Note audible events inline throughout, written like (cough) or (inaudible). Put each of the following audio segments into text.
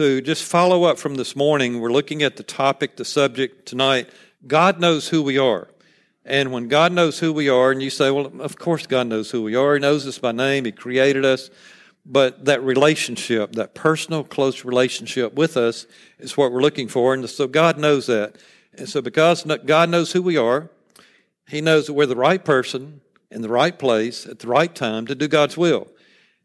to just follow up from this morning. We're looking at the topic, the subject tonight. God knows who we are. And when God knows who we are, and you say, well, of course God knows who we are. He knows us by name. He created us. But that relationship, that personal, close relationship with us is what we're looking for. And so God knows that. And so because God knows who we are, He knows that we're the right person in the right place at the right time to do God's will.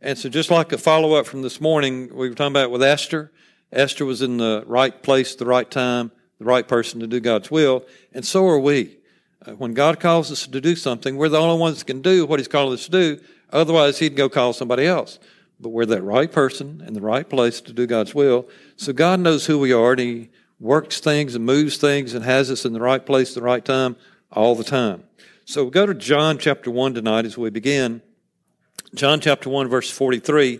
And so just like a follow up from this morning, we were talking about with Esther. Esther was in the right place at the right time, the right person to do God's will. And so are we. Uh, when God calls us to do something, we're the only ones that can do what He's calling us to do. Otherwise, He'd go call somebody else but we're that right person in the right place to do God's will. So God knows who we are, and He works things and moves things and has us in the right place at the right time all the time. So we go to John chapter 1 tonight as we begin. John chapter 1, verse 43.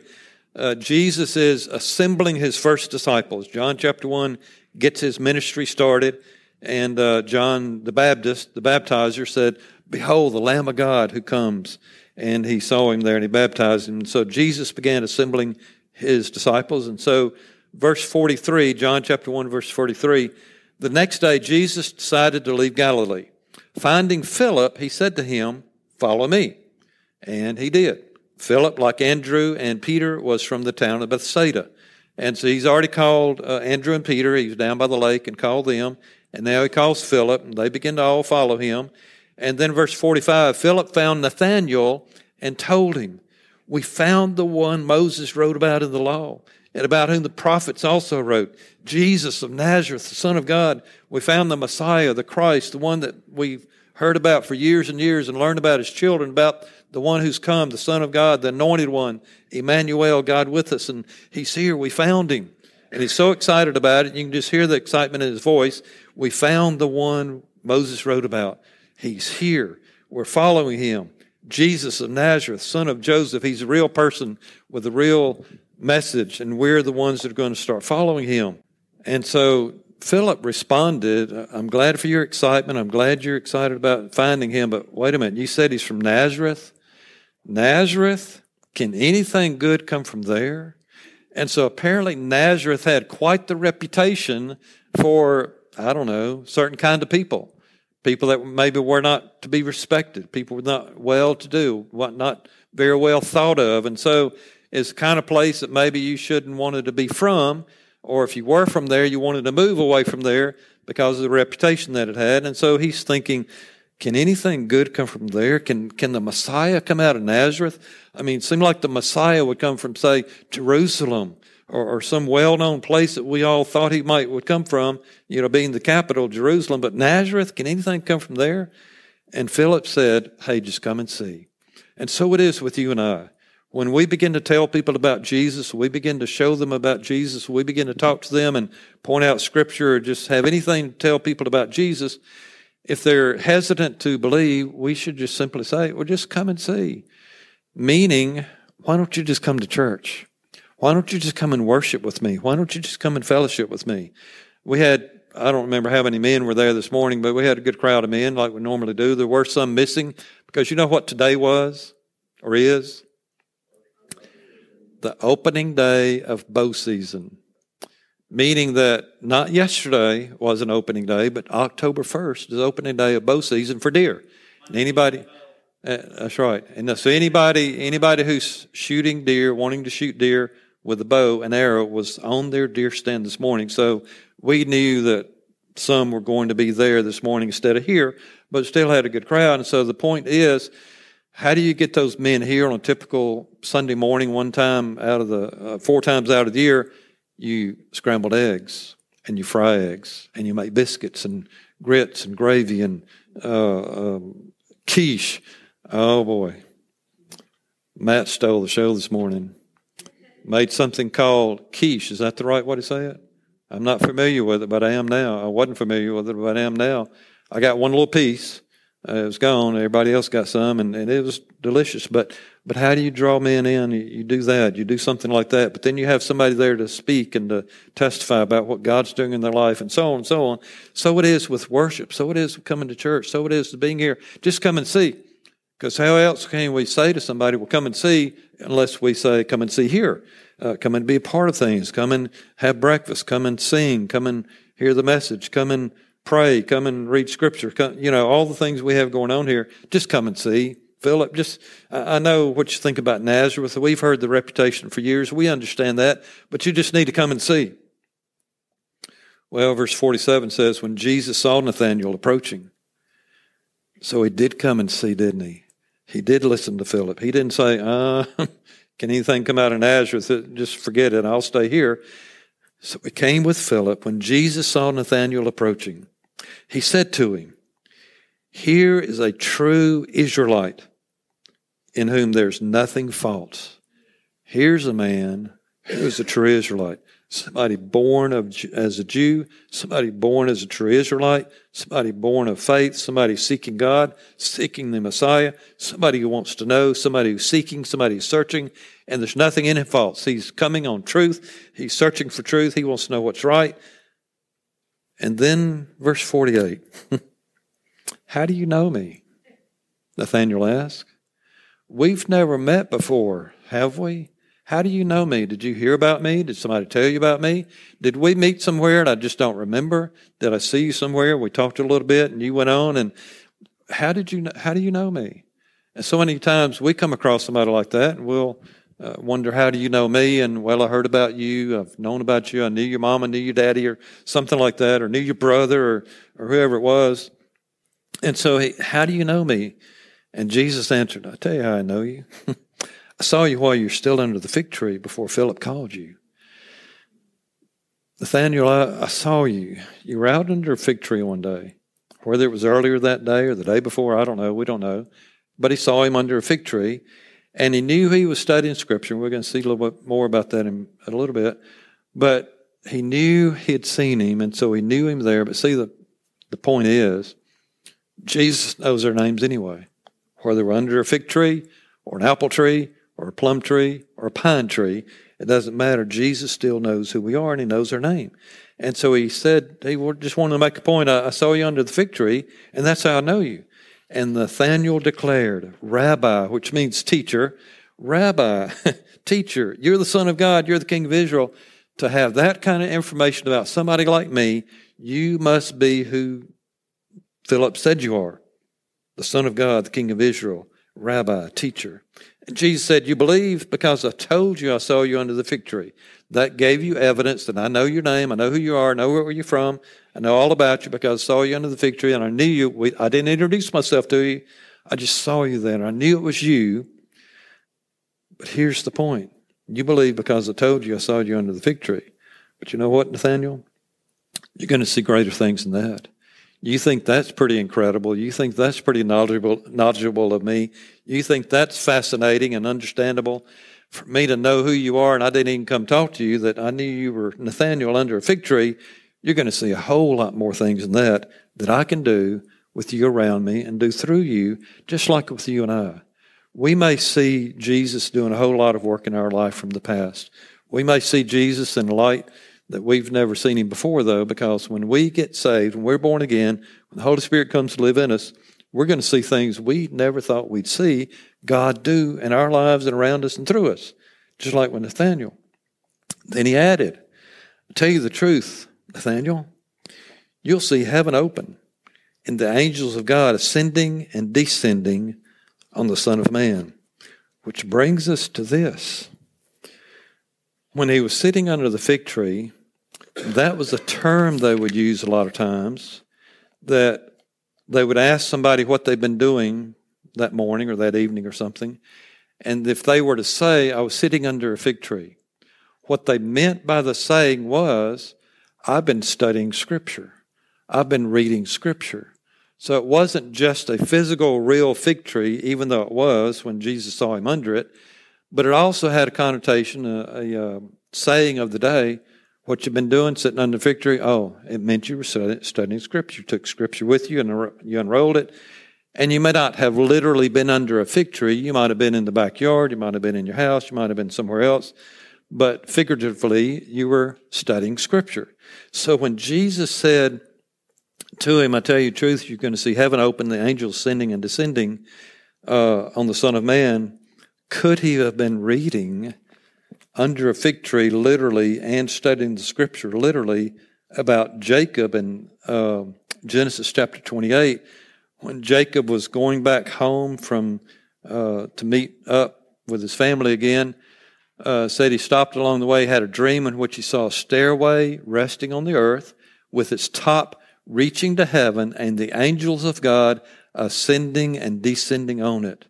Uh, Jesus is assembling his first disciples. John chapter 1 gets his ministry started, and uh, John the Baptist, the baptizer, said, Behold, the Lamb of God who comes and he saw him there and he baptized him. And so Jesus began assembling his disciples. And so, verse 43, John chapter 1, verse 43, the next day Jesus decided to leave Galilee. Finding Philip, he said to him, Follow me. And he did. Philip, like Andrew and Peter, was from the town of Bethsaida. And so he's already called uh, Andrew and Peter. He was down by the lake and called them. And now he calls Philip, and they begin to all follow him. And then verse 45 Philip found Nathanael and told him, We found the one Moses wrote about in the law, and about whom the prophets also wrote, Jesus of Nazareth, the Son of God. We found the Messiah, the Christ, the one that we've heard about for years and years and learned about his children, about the one who's come, the Son of God, the anointed one, Emmanuel, God with us. And he's here. We found him. And he's so excited about it. You can just hear the excitement in his voice. We found the one Moses wrote about. He's here. We're following him. Jesus of Nazareth, son of Joseph. He's a real person with a real message, and we're the ones that are going to start following him. And so Philip responded, I'm glad for your excitement. I'm glad you're excited about finding him, but wait a minute. You said he's from Nazareth? Nazareth? Can anything good come from there? And so apparently Nazareth had quite the reputation for, I don't know, certain kind of people people that maybe were not to be respected, people were not well to do, not very well thought of. And so it's the kind of place that maybe you shouldn't wanted to be from, or if you were from there, you wanted to move away from there because of the reputation that it had. And so he's thinking, can anything good come from there? Can can the Messiah come out of Nazareth? I mean, it seemed like the Messiah would come from, say, Jerusalem or, or some well-known place that we all thought he might would come from, you know, being the capital, Jerusalem. But Nazareth, can anything come from there? And Philip said, Hey, just come and see. And so it is with you and I. When we begin to tell people about Jesus, we begin to show them about Jesus, we begin to talk to them and point out scripture or just have anything to tell people about Jesus, if they're hesitant to believe, we should just simply say, well, just come and see. Meaning, why don't you just come to church? Why don't you just come and worship with me? Why don't you just come and fellowship with me? We had, I don't remember how many men were there this morning, but we had a good crowd of men like we normally do. There were some missing because you know what today was or is? The opening day of bow season. Meaning that not yesterday was an opening day, but October 1st is opening day of bow season for deer. Anybody? Uh, that's right. And so anybody, anybody who's shooting deer, wanting to shoot deer, with a bow and arrow was on their deer stand this morning. So we knew that some were going to be there this morning instead of here, but still had a good crowd. And so the point is, how do you get those men here on a typical Sunday morning, one time out of the, uh, four times out of the year? You scrambled eggs and you fry eggs and you make biscuits and grits and gravy and uh, um, quiche. Oh boy. Matt stole the show this morning made something called quiche. Is that the right way to say it? I'm not familiar with it, but I am now. I wasn't familiar with it, but I am now. I got one little piece. Uh, it was gone. Everybody else got some, and, and it was delicious. But but how do you draw men in? You, do that. You do something like that. But then you have somebody there to speak and to testify about what God's doing in their life, and so on and so on. So it is with worship. So it is with coming to church. So it is with being here. Just come and see. Because how else can we say to somebody, well, come and see, unless we say, come and see here, uh, come and be a part of things, come and have breakfast, come and sing, come and hear the message, come and pray, come and read scripture, come, you know, all the things we have going on here, just come and see. Philip, just, I know what you think about Nazareth. We've heard the reputation for years. We understand that, but you just need to come and see. Well, verse 47 says, when Jesus saw Nathanael approaching, so he did come and see, didn't he? He did listen to Philip. He didn't say, uh, (laughs) can anything come out of Nazareth? Just forget it. I'll stay here. So he came with Philip. When Jesus saw Nathanael approaching, he said to him, Here is a true Israelite in whom there's nothing false. Here's a man who's a true Israelite somebody born of, as a Jew, somebody born as a true Israelite, somebody born of faith, somebody seeking God, seeking the Messiah, somebody who wants to know, somebody who's seeking, somebody who's searching, and there's nothing in him false. He's coming on truth. He's searching for truth. He wants to know what's right. And then verse 48. (laughs) How do you know me? Nathanael asked. We've never met before, have we? How do you know me? Did you hear about me? Did somebody tell you about me? Did we meet somewhere and I just don't remember? Did I see you somewhere? We talked a little bit and you went on and how did you how do you know me? And so many times we come across somebody like that and we'll uh, wonder, how do you know me? And well, I heard about you. I've known about you. I knew your mom, I knew your daddy or something like that, or knew your brother or, or whoever it was. And so, hey, how do you know me? And Jesus answered, I tell you how I know you. (laughs) I saw you while you're still under the fig tree before Philip called you. Nathaniel, I, I saw you. You were out under a fig tree one day. Whether it was earlier that day or the day before, I don't know. We don't know. But he saw him under a fig tree, and he knew he was studying Scripture. We're going to see a little bit more about that in a little bit. But he knew he had seen him, and so he knew him there. But see, the, the point is, Jesus knows their names anyway. Whether we're under a fig tree or an apple tree or a plum tree or a pine tree. It doesn't matter. Jesus still knows who we are and he knows our name. And so he said, he just wanted to make a point. I, I saw you under the fig tree and that's how I know you. And Nathaniel declared, Rabbi, which means teacher, Rabbi, (laughs) teacher, you're the Son of God, you're the King of Israel. To have that kind of information about somebody like me, you must be who Philip said you are the Son of God, the King of Israel, Rabbi, teacher. Jesus said, You believe because I told you I saw you under the fig tree. That gave you evidence that I know your name, I know who you are, I know where you're from, I know all about you because I saw you under the fig tree and I knew you. We, I didn't introduce myself to you, I just saw you there and I knew it was you. But here's the point you believe because I told you I saw you under the fig tree. But you know what, Nathaniel? You're going to see greater things than that. You think that's pretty incredible. You think that's pretty knowledgeable, knowledgeable of me. You think that's fascinating and understandable for me to know who you are, and I didn't even come talk to you, that I knew you were Nathaniel under a fig tree. You're going to see a whole lot more things than that that I can do with you around me and do through you, just like with you and I. We may see Jesus doing a whole lot of work in our life from the past. We may see Jesus in a light that we've never seen him before, though, because when we get saved, when we're born again, when the Holy Spirit comes to live in us, we're going to see things we never thought we'd see God do in our lives and around us and through us, just like with Nathaniel. Then he added, tell you the truth, Nathaniel, you'll see heaven open and the angels of God ascending and descending on the Son of Man. Which brings us to this when he was sitting under the fig tree, that was a term they would use a lot of times that they would ask somebody what they've been doing that morning or that evening or something. And if they were to say, I was sitting under a fig tree, what they meant by the saying was, I've been studying Scripture. I've been reading Scripture. So it wasn't just a physical, real fig tree, even though it was when Jesus saw him under it. But it also had a connotation, a, a, a saying of the day. What you've been doing, sitting under fig tree? oh, it meant you were studying Scripture. You took Scripture with you and you unrolled it. And you may not have literally been under a fig tree. You might have been in the backyard. You might have been in your house. You might have been somewhere else. But figuratively, you were studying Scripture. So when Jesus said to him, I tell you truth, you're going to see heaven open, the angels ascending and descending uh, on the Son of Man, could he have been reading under a fig tree literally and studying the scripture literally about Jacob in uh, Genesis chapter 28 when Jacob was going back home from uh, to meet up with his family again? Uh, said he stopped along the way, had a dream in which he saw a stairway resting on the earth with its top reaching to heaven and the angels of God ascending and descending on it.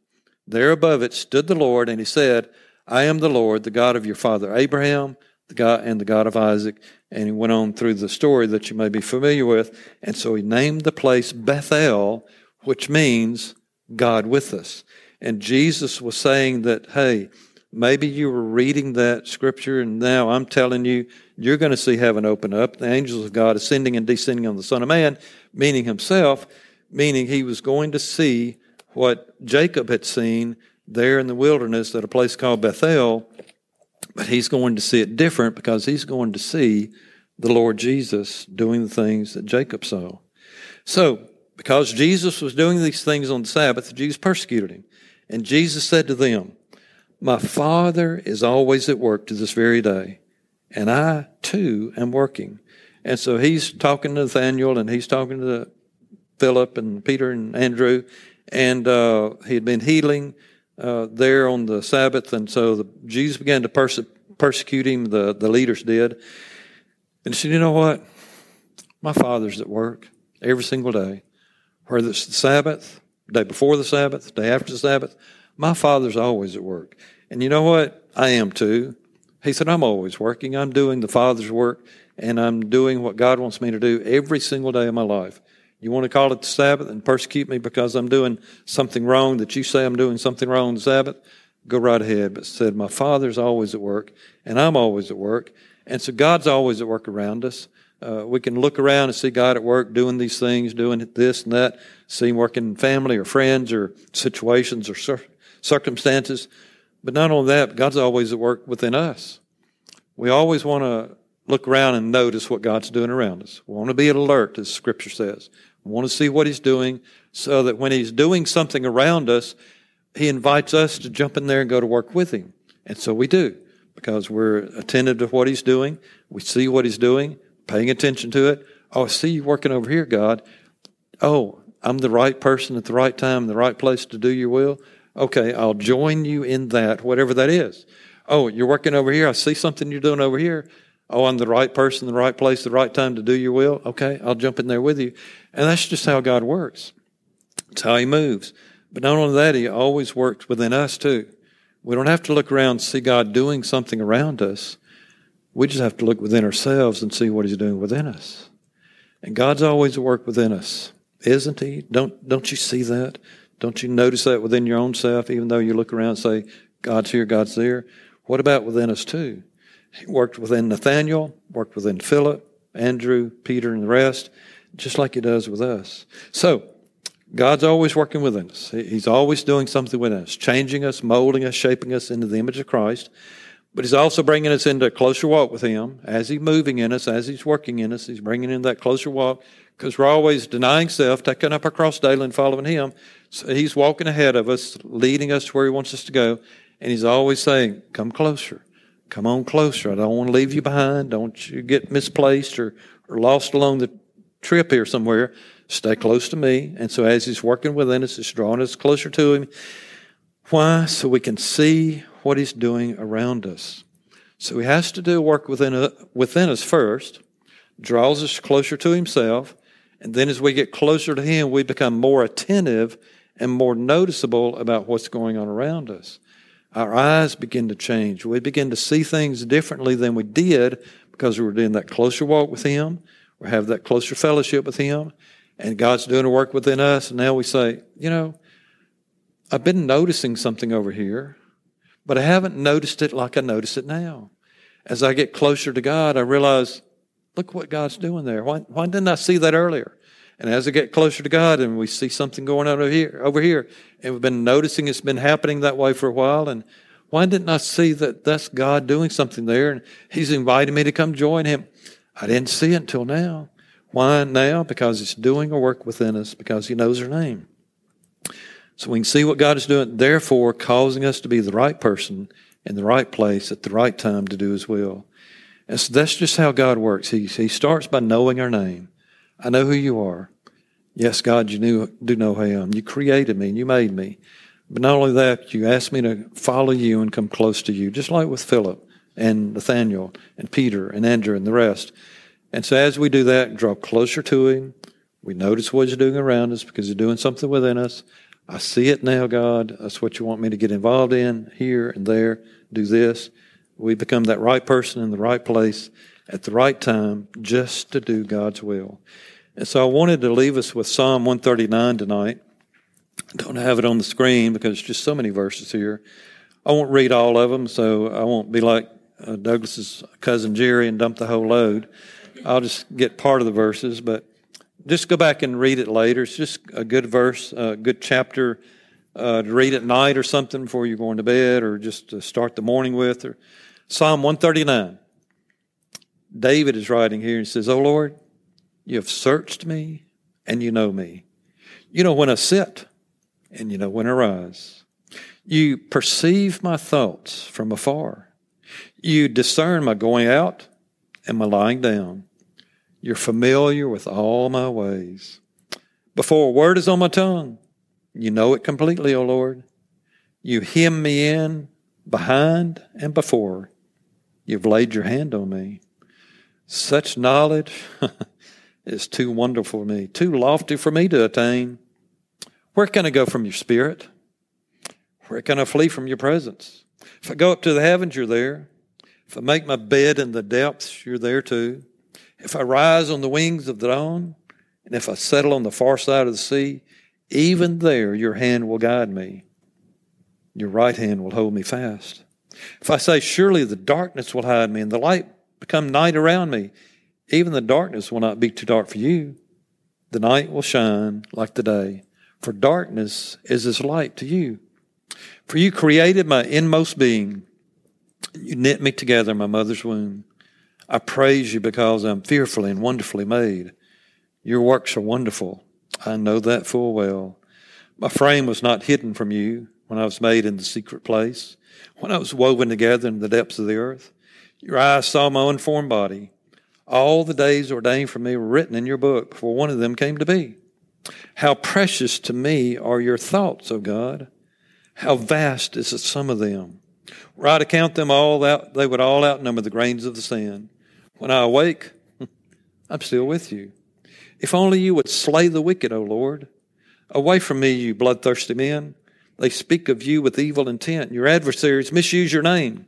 There above it stood the Lord, and he said, I am the Lord, the God of your father Abraham, the God and the God of Isaac. And he went on through the story that you may be familiar with. And so he named the place Bethel, which means God with us. And Jesus was saying that, hey, maybe you were reading that scripture, and now I'm telling you, you're going to see heaven open up, the angels of God ascending and descending on the Son of Man, meaning himself, meaning he was going to see what Jacob had seen there in the wilderness at a place called Bethel, but he's going to see it different because he's going to see the Lord Jesus doing the things that Jacob saw. So, because Jesus was doing these things on the Sabbath, Jews persecuted him. And Jesus said to them, My Father is always at work to this very day, and I too am working. And so he's talking to Nathaniel and he's talking to Philip and Peter and Andrew, and uh, he had been healing uh, there on the Sabbath, and so the, Jews began to perse- persecute him. The the leaders did, and he said, "You know what? My Father's at work every single day, whether it's the Sabbath, day before the Sabbath, day after the Sabbath. My Father's always at work, and you know what? I am too." He said, "I'm always working. I'm doing the Father's work." And I'm doing what God wants me to do every single day of my life. You want to call it the Sabbath and persecute me because I'm doing something wrong that you say I'm doing something wrong on the Sabbath? Go right ahead. But said, My Father's always at work, and I'm always at work. And so God's always at work around us. Uh, we can look around and see God at work doing these things, doing this and that, see Him working in family or friends or situations or cir- circumstances. But not only that, God's always at work within us. We always want to look around and notice what God's doing around us. We want to be alert, as Scripture says. We want to see what he's doing so that when he's doing something around us, he invites us to jump in there and go to work with him. And so we do because we're attentive to what he's doing. We see what he's doing, paying attention to it. Oh, I see you working over here, God. Oh, I'm the right person at the right time, the right place to do your will. Okay, I'll join you in that, whatever that is. Oh, you're working over here. I see something you're doing over here. Oh, I'm the right person, the right place, the right time to do your will. Okay, I'll jump in there with you. And that's just how God works. It's how He moves. But not only that, He always works within us too. We don't have to look around and see God doing something around us. We just have to look within ourselves and see what He's doing within us. And God's always at work within us, isn't He? Don't, don't you see that? Don't you notice that within your own self, even though you look around and say, God's here, God's there? What about within us too? He worked within Nathaniel, worked within Philip, Andrew, Peter, and the rest, just like he does with us. So, God's always working within us. He's always doing something within us, changing us, molding us, shaping us into the image of Christ. But He's also bringing us into a closer walk with Him. As He's moving in us, as He's working in us, He's bringing in that closer walk because we're always denying self, taking up our cross daily and following Him. So He's walking ahead of us, leading us to where He wants us to go. And He's always saying, Come closer. Come on closer. I don't want to leave you behind. Don't you get misplaced or, or lost along the trip here somewhere. Stay close to me. And so as he's working within us, he's drawing us closer to him. Why? So we can see what he's doing around us. So he has to do work within, uh, within us first, draws us closer to himself, and then as we get closer to him, we become more attentive and more noticeable about what's going on around us our eyes begin to change. We begin to see things differently than we did because we were doing that closer walk with Him. We have that closer fellowship with Him. And God's doing a work within us. And now we say, you know, I've been noticing something over here, but I haven't noticed it like I notice it now. As I get closer to God, I realize, look what God's doing there. Why, why didn't I see that earlier? And as I get closer to God and we see something going on over here, over here, and we've been noticing it's been happening that way for a while, and why didn't I see that that's God doing something there? And He's inviting me to come join Him. I didn't see it until now. Why now? Because He's doing a work within us, because He knows our name. So we can see what God is doing, therefore causing us to be the right person in the right place at the right time to do His will. And so that's just how God works. He, he starts by knowing our name. I know who you are. Yes, God, you knew, do know who I am. You created me and you made me. But not only that, you asked me to follow you and come close to you, just like with Philip and Nathaniel and Peter and Andrew and the rest. And so as we do that, draw closer to Him, we notice what He's doing around us because He's doing something within us. I see it now, God. That's what you want me to get involved in here and there. Do this. We become that right person in the right place at the right time just to do God's will. And so I wanted to leave us with Psalm 139 tonight. I don't have it on the screen because there's just so many verses here. I won't read all of them, so I won't be like uh, Douglas's cousin Jerry and dump the whole load. I'll just get part of the verses, but just go back and read it later. It's just a good verse, a good chapter uh, to read at night or something before you're going to bed, or just to start the morning with. Or Psalm 139. David is writing here and says, "Oh Lord, you have searched me, and you know me. You know when I sit, and you know when I rise. You perceive my thoughts from afar. You discern my going out and my lying down. You're familiar with all my ways. Before a word is on my tongue, you know it completely, O Lord. You hem me in behind and before. You've laid your hand on me. Such knowledge (laughs) is too wonderful for me, too lofty for me to attain. Where can I go from your spirit? Where can I flee from your presence? If I go up to the heavens, you're there. If I make my bed in the depths, you're there too. If I rise on the wings of the dawn, and if I settle on the far side of the sea, even there your hand will guide me. Your right hand will hold me fast. If I say, Surely the darkness will hide me, and the light become night around me, even the darkness will not be too dark for you. The night will shine like the day, for darkness is as light to you. For you created my inmost being. You knit me together in my mother's womb. I praise you because I'm fearfully and wonderfully made. Your works are wonderful. I know that full well. My frame was not hidden from you when I was made in the secret place, when I was woven together in the depths of the earth. Your eyes saw my unformed body. All the days ordained for me were written in your book before one of them came to be. How precious to me are your thoughts, O God. How vast is the sum of them. Were I to count them all out, they would all outnumber the grains of the sand. When I awake, (laughs) I'm still with you. If only you would slay the wicked, O Lord. Away from me, you bloodthirsty men. They speak of you with evil intent. Your adversaries misuse your name.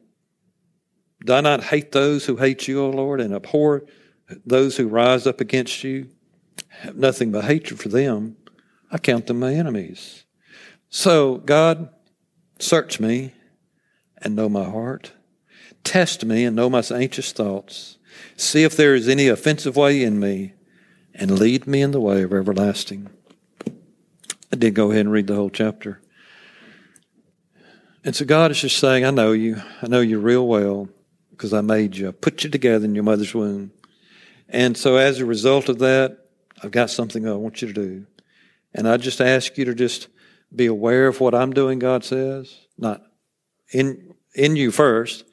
Do I not hate those who hate you, O Lord, and abhor those who rise up against you? I have nothing but hatred for them. I count them my enemies. So, God, search me and know my heart. Test me and know my anxious thoughts. See if there is any offensive way in me, and lead me in the way of everlasting. I did go ahead and read the whole chapter. And so God is just saying, I know you. I know you real well because I made you. I put you together in your mother's womb. And so as a result of that, I've got something I want you to do. And I just ask you to just be aware of what I'm doing, God says, not in, in you first,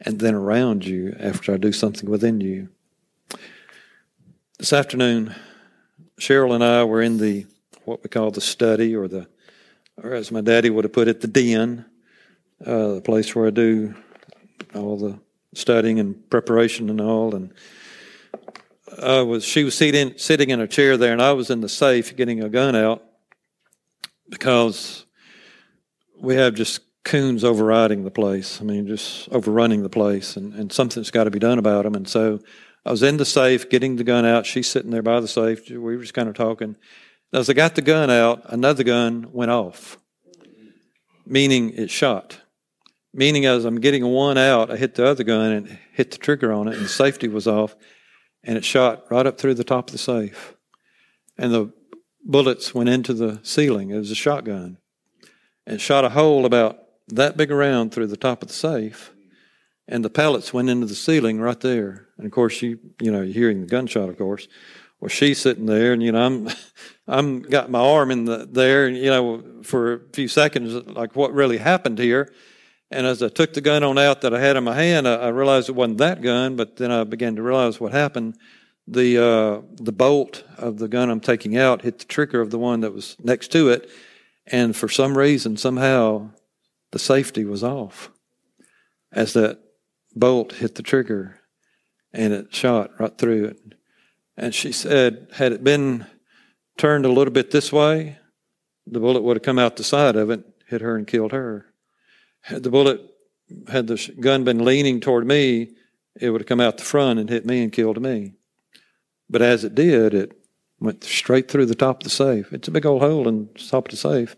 and then around you after I do something within you. This afternoon, Cheryl and I were in the what we call the study, or the, or as my daddy would have put it, the den, uh, the place where I do all the studying and preparation and all. And I was, she was sitting sitting in a chair there, and I was in the safe getting a gun out because we have just coons overriding the place. I mean, just overrunning the place, and, and something's got to be done about them. And so I was in the safe, getting the gun out. She's sitting there by the safe. We were just kind of talking. As I got the gun out, another gun went off, meaning it shot. Meaning, as I'm getting one out, I hit the other gun and hit the trigger on it, and the safety was off, and it shot right up through the top of the safe. And the bullets went into the ceiling. It was a shotgun. And shot a hole about that big around through the top of the safe, and the pellets went into the ceiling right there. And of course, you you know you're hearing the gunshot, of course. Well, she's sitting there, and you know, I'm, (laughs) I'm got my arm in the there, and you know, for a few seconds, like what really happened here. And as I took the gun on out that I had in my hand, I, I realized it wasn't that gun. But then I began to realize what happened. The uh, the bolt of the gun I'm taking out hit the trigger of the one that was next to it, and for some reason, somehow, the safety was off as that bolt hit the trigger, and it shot right through it. And she said, had it been turned a little bit this way, the bullet would have come out the side of it, hit her, and killed her. Had the bullet, had the gun been leaning toward me, it would have come out the front and hit me and killed me. But as it did, it went straight through the top of the safe. It's a big old hole in the top of the safe,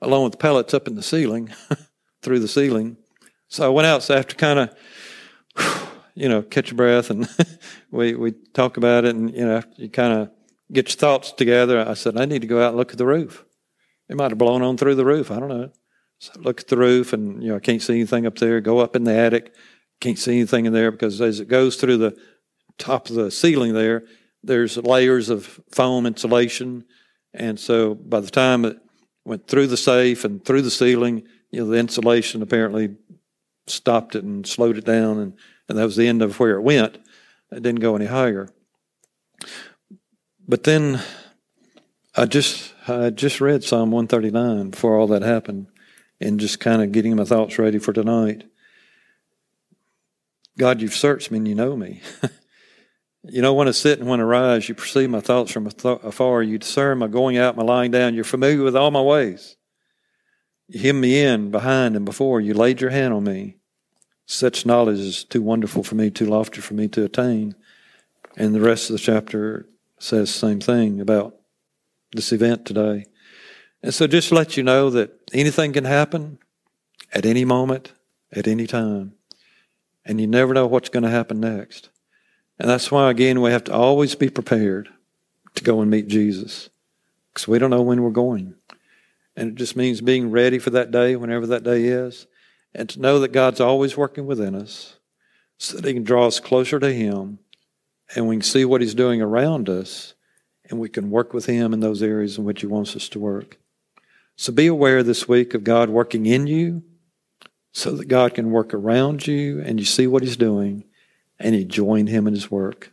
along with pellets up in the ceiling, (laughs) through the ceiling. So I went out so after kind of you know, catch your breath and (laughs) we, we talk about it and, you know, you kind of get your thoughts together. I said, I need to go out and look at the roof. It might have blown on through the roof. I don't know. So I look at the roof and, you know, I can't see anything up there. Go up in the attic. Can't see anything in there because as it goes through the top of the ceiling there, there's layers of foam insulation. And so by the time it went through the safe and through the ceiling, you know, the insulation apparently stopped it and slowed it down and and that was the end of where it went. It didn't go any higher. But then I just I just read Psalm 139 before all that happened, and just kind of getting my thoughts ready for tonight. God, you've searched me and you know me. (laughs) you know when I sit and when I rise, you perceive my thoughts from afar. You discern my going out, my lying down. You're familiar with all my ways. You hem me in behind and before. You laid your hand on me. Such knowledge is too wonderful for me, too lofty for me to attain. And the rest of the chapter says the same thing about this event today. And so just to let you know that anything can happen at any moment, at any time. And you never know what's going to happen next. And that's why, again, we have to always be prepared to go and meet Jesus because we don't know when we're going. And it just means being ready for that day, whenever that day is and to know that God's always working within us so that He can draw us closer to Him and we can see what He's doing around us and we can work with Him in those areas in which He wants us to work. So be aware this week of God working in you so that God can work around you and you see what He's doing and join Him in His work.